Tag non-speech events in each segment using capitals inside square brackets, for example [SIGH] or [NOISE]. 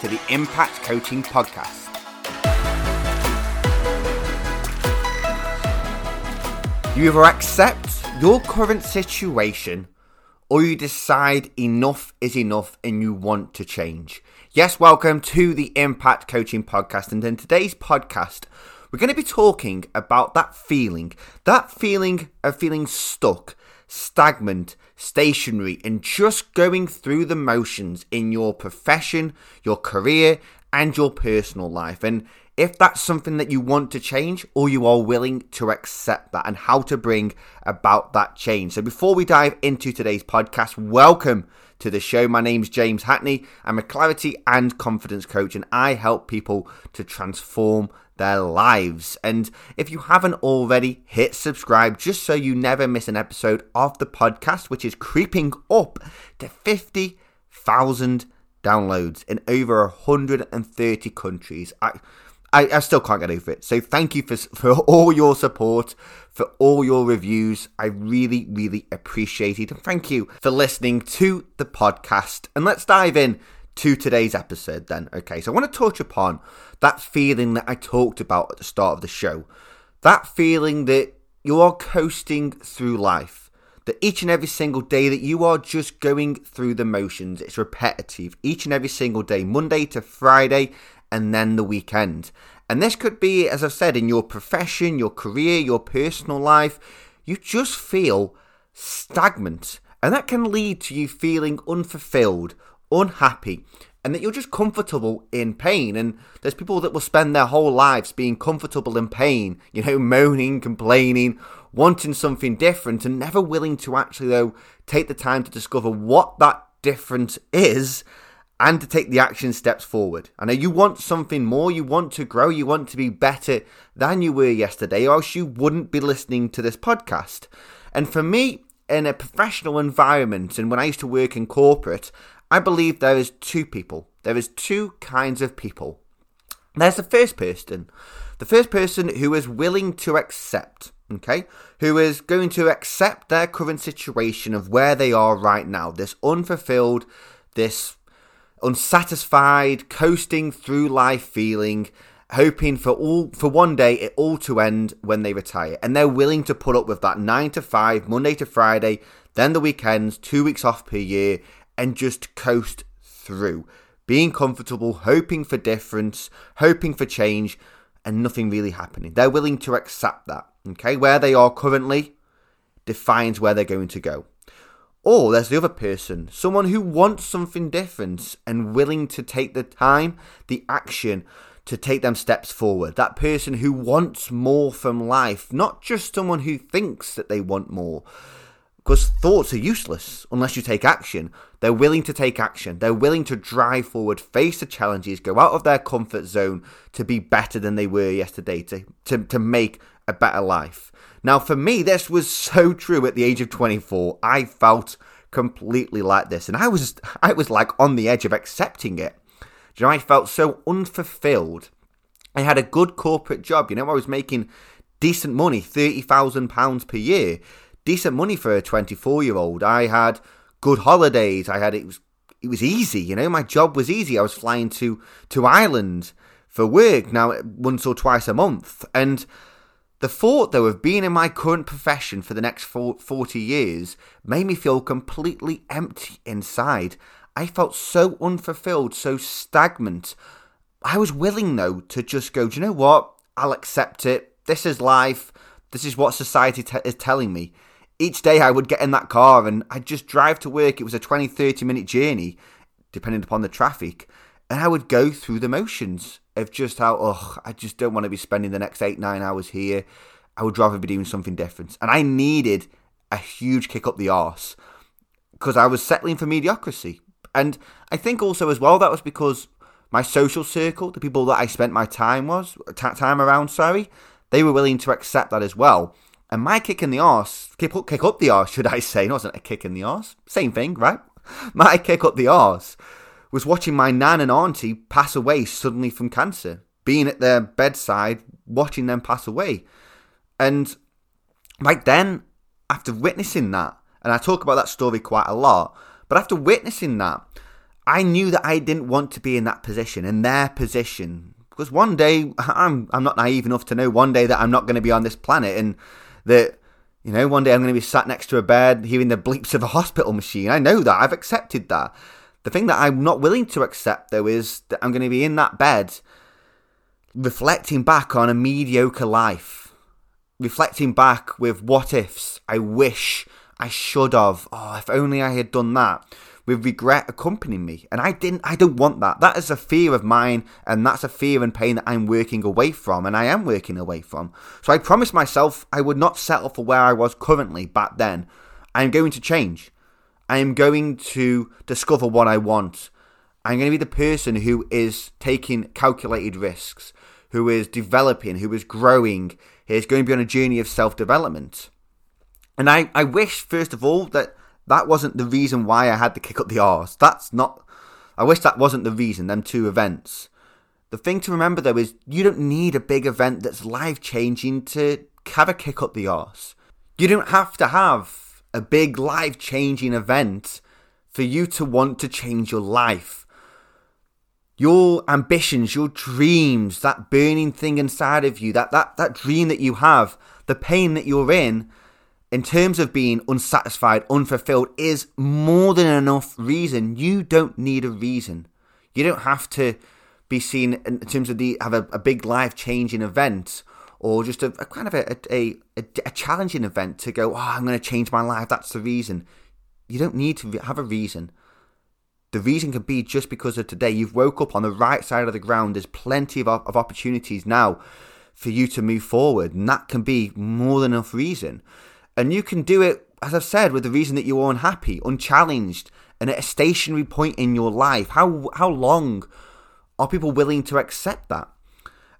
to the Impact Coaching Podcast. You either accept your current situation or you decide enough is enough and you want to change. Yes, welcome to the Impact Coaching Podcast. And in today's podcast, we're going to be talking about that feeling, that feeling of feeling stuck, stagnant, stationary, and just going through the motions in your profession, your career, and your personal life. And if that's something that you want to change or you are willing to accept that and how to bring about that change. So before we dive into today's podcast, welcome to the show. My name's James Hackney. I'm a clarity and confidence coach and I help people to transform their lives. And if you haven't already, hit subscribe just so you never miss an episode of the podcast, which is creeping up to 50,000 downloads in over 130 countries. I, I, I, still can't get over it. So thank you for, for [LAUGHS] all your support, for all your reviews. I really, really appreciate it. And thank you for listening to the podcast. And let's dive in to today's episode then. Okay, so I want to touch upon that feeling that I talked about at the start of the show. That feeling that you are coasting through life. That each and every single day that you are just going through the motions. It's repetitive each and every single day, Monday to Friday, and then the weekend. And this could be, as I've said, in your profession, your career, your personal life. You just feel stagnant. And that can lead to you feeling unfulfilled, unhappy, and that you're just comfortable in pain. And there's people that will spend their whole lives being comfortable in pain, you know, [LAUGHS] moaning, complaining, wanting something different, and never willing to actually, though, take the time to discover what that difference is and to take the action steps forward. I know you want something more, you want to grow, you want to be better than you were yesterday, or else you wouldn't be listening to this podcast. And for me, in a professional environment, and when I used to work in corporate, I believe there is two people. There is two kinds of people. There's the first person, the first person who is willing to accept, okay, who is going to accept their current situation of where they are right now, this unfulfilled, this unsatisfied, coasting through life feeling, hoping for all for one day it all to end when they retire, and they're willing to put up with that nine to five, Monday to Friday, then the weekends, two weeks off per year, and just coast through. Being comfortable, hoping for difference, hoping for change, and nothing really happening. They're willing to accept that. Okay, where they are currently defines where they're going to go. Or there's the other person, someone who wants something different and willing to take the time, the action to take them steps forward. That person who wants more from life, not just someone who thinks that they want more, because thoughts are useless unless you take action. They're willing to take action. They're willing to drive forward, face the challenges, go out of their comfort zone to be better than they were yesterday, to, to, to make a better life. Now, for me, this was so true at the age of 24. I felt completely like this, and I was I was like on the edge of accepting it. You know, I felt so unfulfilled. I had a good corporate job. You know, I was making decent money, thirty thousand pounds per year decent money for a 24 year old. I had good holidays. I had it was it was easy, you know. My job was easy. I was flying to to Ireland for work now once or twice a month, and the thought though of being in my current profession for the next 40 years made me feel completely empty inside. I felt so unfulfilled, so stagnant. I was willing though to just go, do you know what? I'll accept it. This is life. This is what society is telling me each day I would get in that car and I'd just drive to work. It was a 20, 30 minute journey, depending upon the traffic. And I would go through the motions of just how, oh, I just don't want to be spending the next eight, nine hours here. I would rather be doing something different. And I needed a huge kick up the arse because I was settling for mediocrity. And I think also as well that was because my social circle, the people that I spent my time was time around, sorry, they were willing to accept that as well. And my kick in the arse, kick up, kick up the arse, should I say? It wasn't a kick in the arse. Same thing, right? [LAUGHS] My kick up the arse was watching my nan and auntie pass away suddenly from cancer, being at their bedside, watching them pass away. And right then, after witnessing that, and I talk about that story quite a lot, but after witnessing that, I knew that I didn't want to be in that position, in their position. Because one day, [LAUGHS] I'm, I'm not naive enough to know one day that I'm not going to be on this planet and that, you know, one day I'm going to be sat next to a bed hearing the bleeps of a hospital machine. I know that. I've accepted that. The thing that I'm not willing to accept, though, is that I'm going to be in that bed reflecting back on a mediocre life, reflecting back with what ifs, I wish, I should have, oh, if only I had done that, with regret accompanying me. And I didn't, I don't want that. That is a fear of mine, and that's a fear and pain that I'm working away from, and I am working away from. So I promised myself I would not settle for where I was currently back then. I'm going to change. I am going to discover what I want. I'm going to be the person who is taking calculated risks, who is developing, who is growing, is going to be on a journey of self development. And I, I wish, first of all, that that wasn't the reason why I had to kick up the arse. That's not. I wish that wasn't the reason, them two events. The thing to remember though is you don't need a big event that's life changing to have a kick up the arse. You don't have to have a big life changing event for you to want to change your life. Your ambitions, your dreams, that burning thing inside of you, that, that, that dream that you have, the pain that you're in, in terms of being unsatisfied, unfulfilled, is more than enough reason. You don't need a reason. You don't have to be seen in terms of the have a, a big life changing event or just a, a kind of a, a, a, challenging event to go, oh, I'm going to change my life. That's the reason. You don't need to have a reason. The reason can be just because of today. You've woke up on the right side of the ground. There's plenty of, of opportunities now for you to move forward, and that can be more than enough reason. And you can do it, as I've said, with the reason that you're unhappy, unchallenged, and at a stationary point in your life. How how long are people willing to accept that?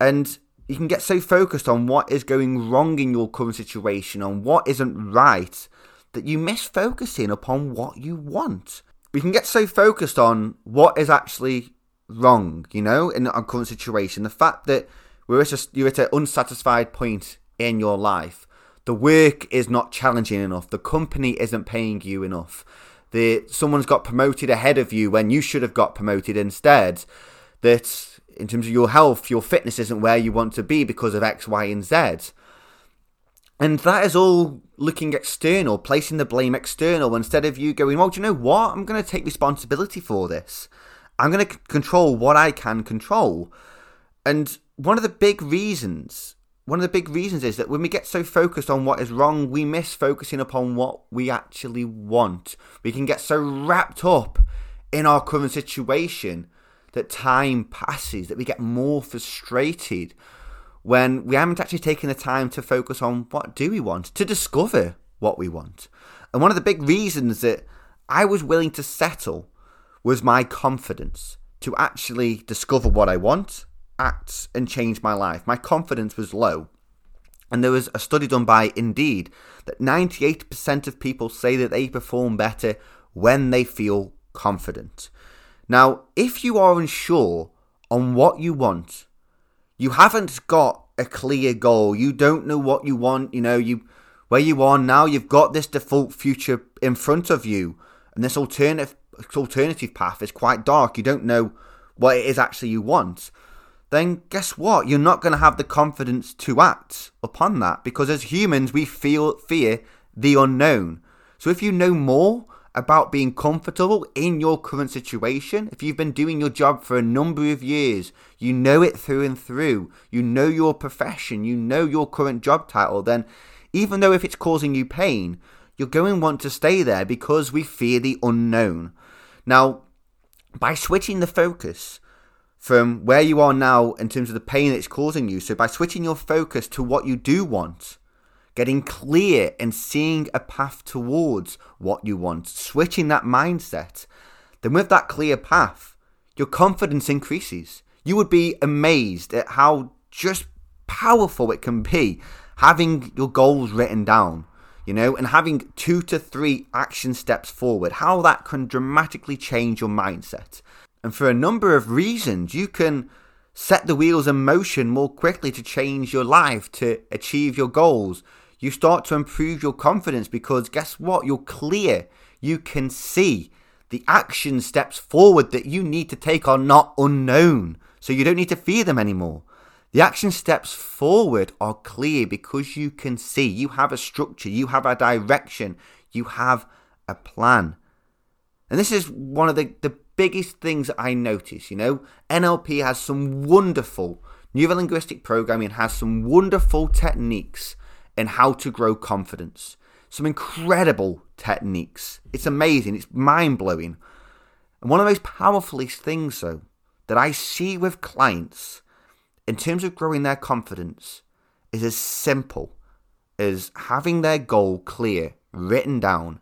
And you can get so focused on what is going wrong in your current situation, on what isn't right, that you miss focusing upon what you want. We can get so focused on what is actually wrong, you know, in our current situation. The fact that we're at a, you're at an unsatisfied point in your life. The work is not challenging enough. The company isn't paying you enough. The someone's got promoted ahead of you when you should have got promoted instead. That in terms of your health, your fitness isn't where you want to be because of X, Y, and Z. And that is all looking external, placing the blame external instead of you going, well, do you know what? I'm going to take responsibility for this. I'm going to control what I can control. And one of the big reasons, one of the big reasons is that when we get so focused on what is wrong, we miss focusing upon what we actually want. We can get so wrapped up in our current situation that time passes, that we get more frustrated when we haven't actually taken the time to focus on what do we want, to discover what we want. And one of the big reasons that I was willing to settle was my confidence to actually discover what I want, act, and change my life. My confidence was low. And there was a study done by Indeed that 98% of people say that they perform better when they feel confident. Now, if you are unsure on what you want, you haven't got a clear goal, you don't know what you want, you know, you where you are now, you've got this default future in front of you, and this alternative alternative path is quite dark. You don't know what it is actually you want. Then guess what? You're not going to have the confidence to act upon that because as humans we feel fear the unknown. So if you know more, about being comfortable in your current situation, if you've been doing your job for a number of years, you know it through and through, you know your profession, you know your current job title, then even though if it's causing you pain, you're going to want to stay there because we fear the unknown. Now, by switching the focus from where you are now in terms of the pain it's causing you, so by switching your focus to what you do want, getting clear and seeing a path towards what you want, switching that mindset, then with that clear path, your confidence increases. You would be amazed at how just powerful it can be having your goals written down, you know, and having two to three action steps forward, how that can dramatically change your mindset. And for a number of reasons, you can set the wheels in motion more quickly to change your life, to achieve your goals. You start to improve your confidence because guess what? You're clear. You can see the action steps forward that you need to take are not unknown. So you don't need to fear them anymore. The action steps forward are clear because you can see, you have a structure, you have a direction, you have a plan. And this is one of the, the biggest things I notice. You know, NLP has some wonderful, neurolinguistic programming has some wonderful techniques in how to grow confidence. Some incredible techniques. It's amazing, it's mind blowing. And one of the most powerful things, though, that I see with clients in terms of growing their confidence is as simple as having their goal clear, written down,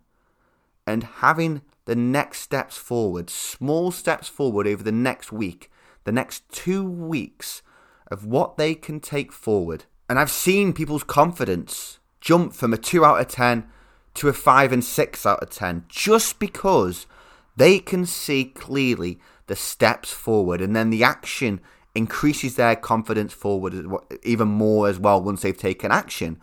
and having the next steps forward, small steps forward over the next week, the next two weeks of what they can take forward. And I've seen people's confidence jump from a 2 out of 10 to a 5 and 6 out of 10 just because they can see clearly the steps forward and then the action increases their confidence forward even more as well once they've taken action.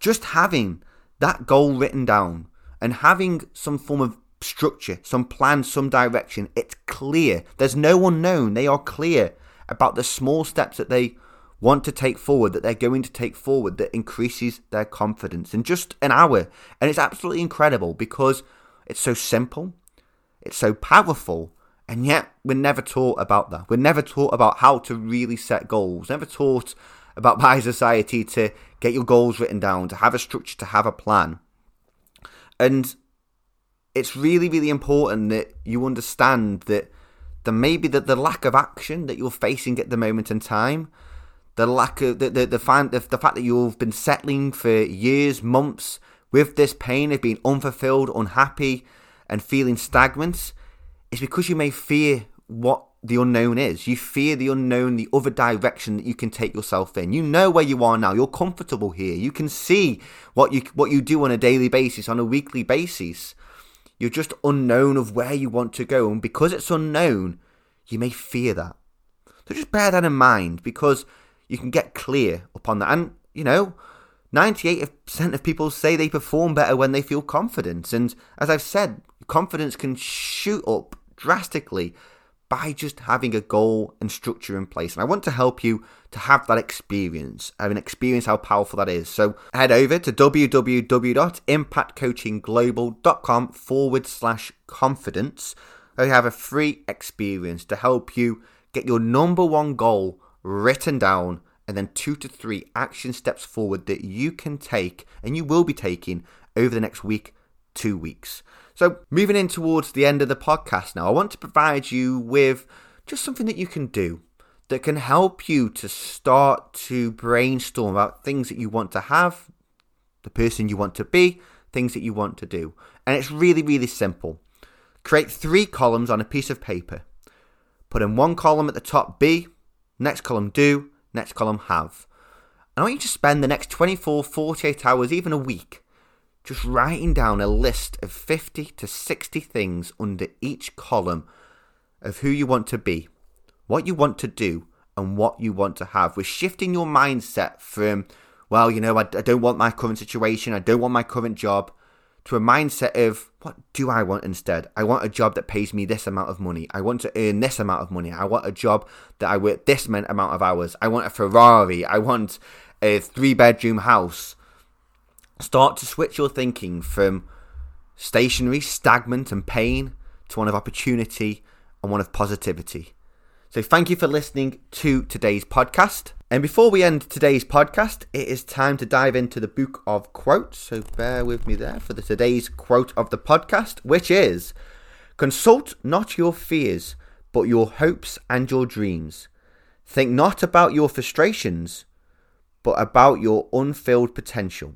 Just having that goal written down and having some form of structure, some plan, some direction, it's clear. There's no unknown. They are clear about the small steps that they want to take forward, that they're going to take forward, that increases their confidence in just an hour. And it's absolutely incredible because it's so simple, it's so powerful, and yet, we're never taught about that. We're never taught about how to really set goals. Never taught about [LAUGHS] by society to get your goals written down, to have a structure, to have a plan. And it's really, really important that you understand that there may be the, the lack of action that you're facing at the moment in time, the lack of the the the, find, the, the fact that you've been settling for years, months with this pain of being unfulfilled, unhappy, and feeling stagnant it's because you may fear what the unknown is. You fear the unknown, the other direction that you can take yourself in. You know where you are now. You're comfortable here. You can see what you what you do on a daily basis, on a weekly basis. You're just unknown of where you want to go, and because it's unknown, you may fear that. So just bear that in mind because you can get clear upon that. And you know, 98% of people say they perform better when they feel confident. And as I've said, confidence can shoot up drastically by just having a goal and structure in place. And I want to help you to have that experience and experience how powerful that is. So head over to www.impactcoachingglobal.com forward slash confidence. I have a free experience to help you get your number one goal written down and then two to three action steps forward that you can take and you will be taking over the next week, two weeks. So, moving in towards the end of the podcast now, I want to provide you with just something that you can do that can help you to start to brainstorm about things that you want to have, the person you want to be, things that you want to do. And it's really, really simple. Create three columns on a piece of paper. Put in one column at the top be, next column do, next column have. And I want you to spend the next 24, 48 hours, even a week, just writing down a list of 50 to 60 things under each column of who you want to be, what you want to do, and what you want to have. We're shifting your mindset from, well, you know, I, I don't want my current situation, I don't want my current job, to a mindset of what do I want instead? I want a job that pays me this amount of money. I want to earn this amount of money. I want a job that I work this amount of hours. I want a Ferrari. I want a three bedroom house start to switch your thinking from stationary, stagnant, and pain to one of opportunity and one of positivity. So, thank you for listening to today's podcast. And before we end today's podcast, it is time to dive into the book of quotes. So, bear with me there for the today's quote of the podcast, which is Consult not your fears, but your hopes and your dreams. Think not about your frustrations, but about your unfilled potential.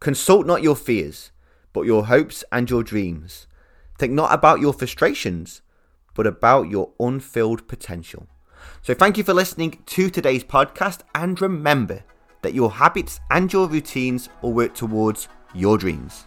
Consult not your fears, but your hopes and your dreams. Think not about your frustrations, but about your unfilled potential. So, thank you for listening to today's podcast, and remember that your habits and your routines will work towards your dreams.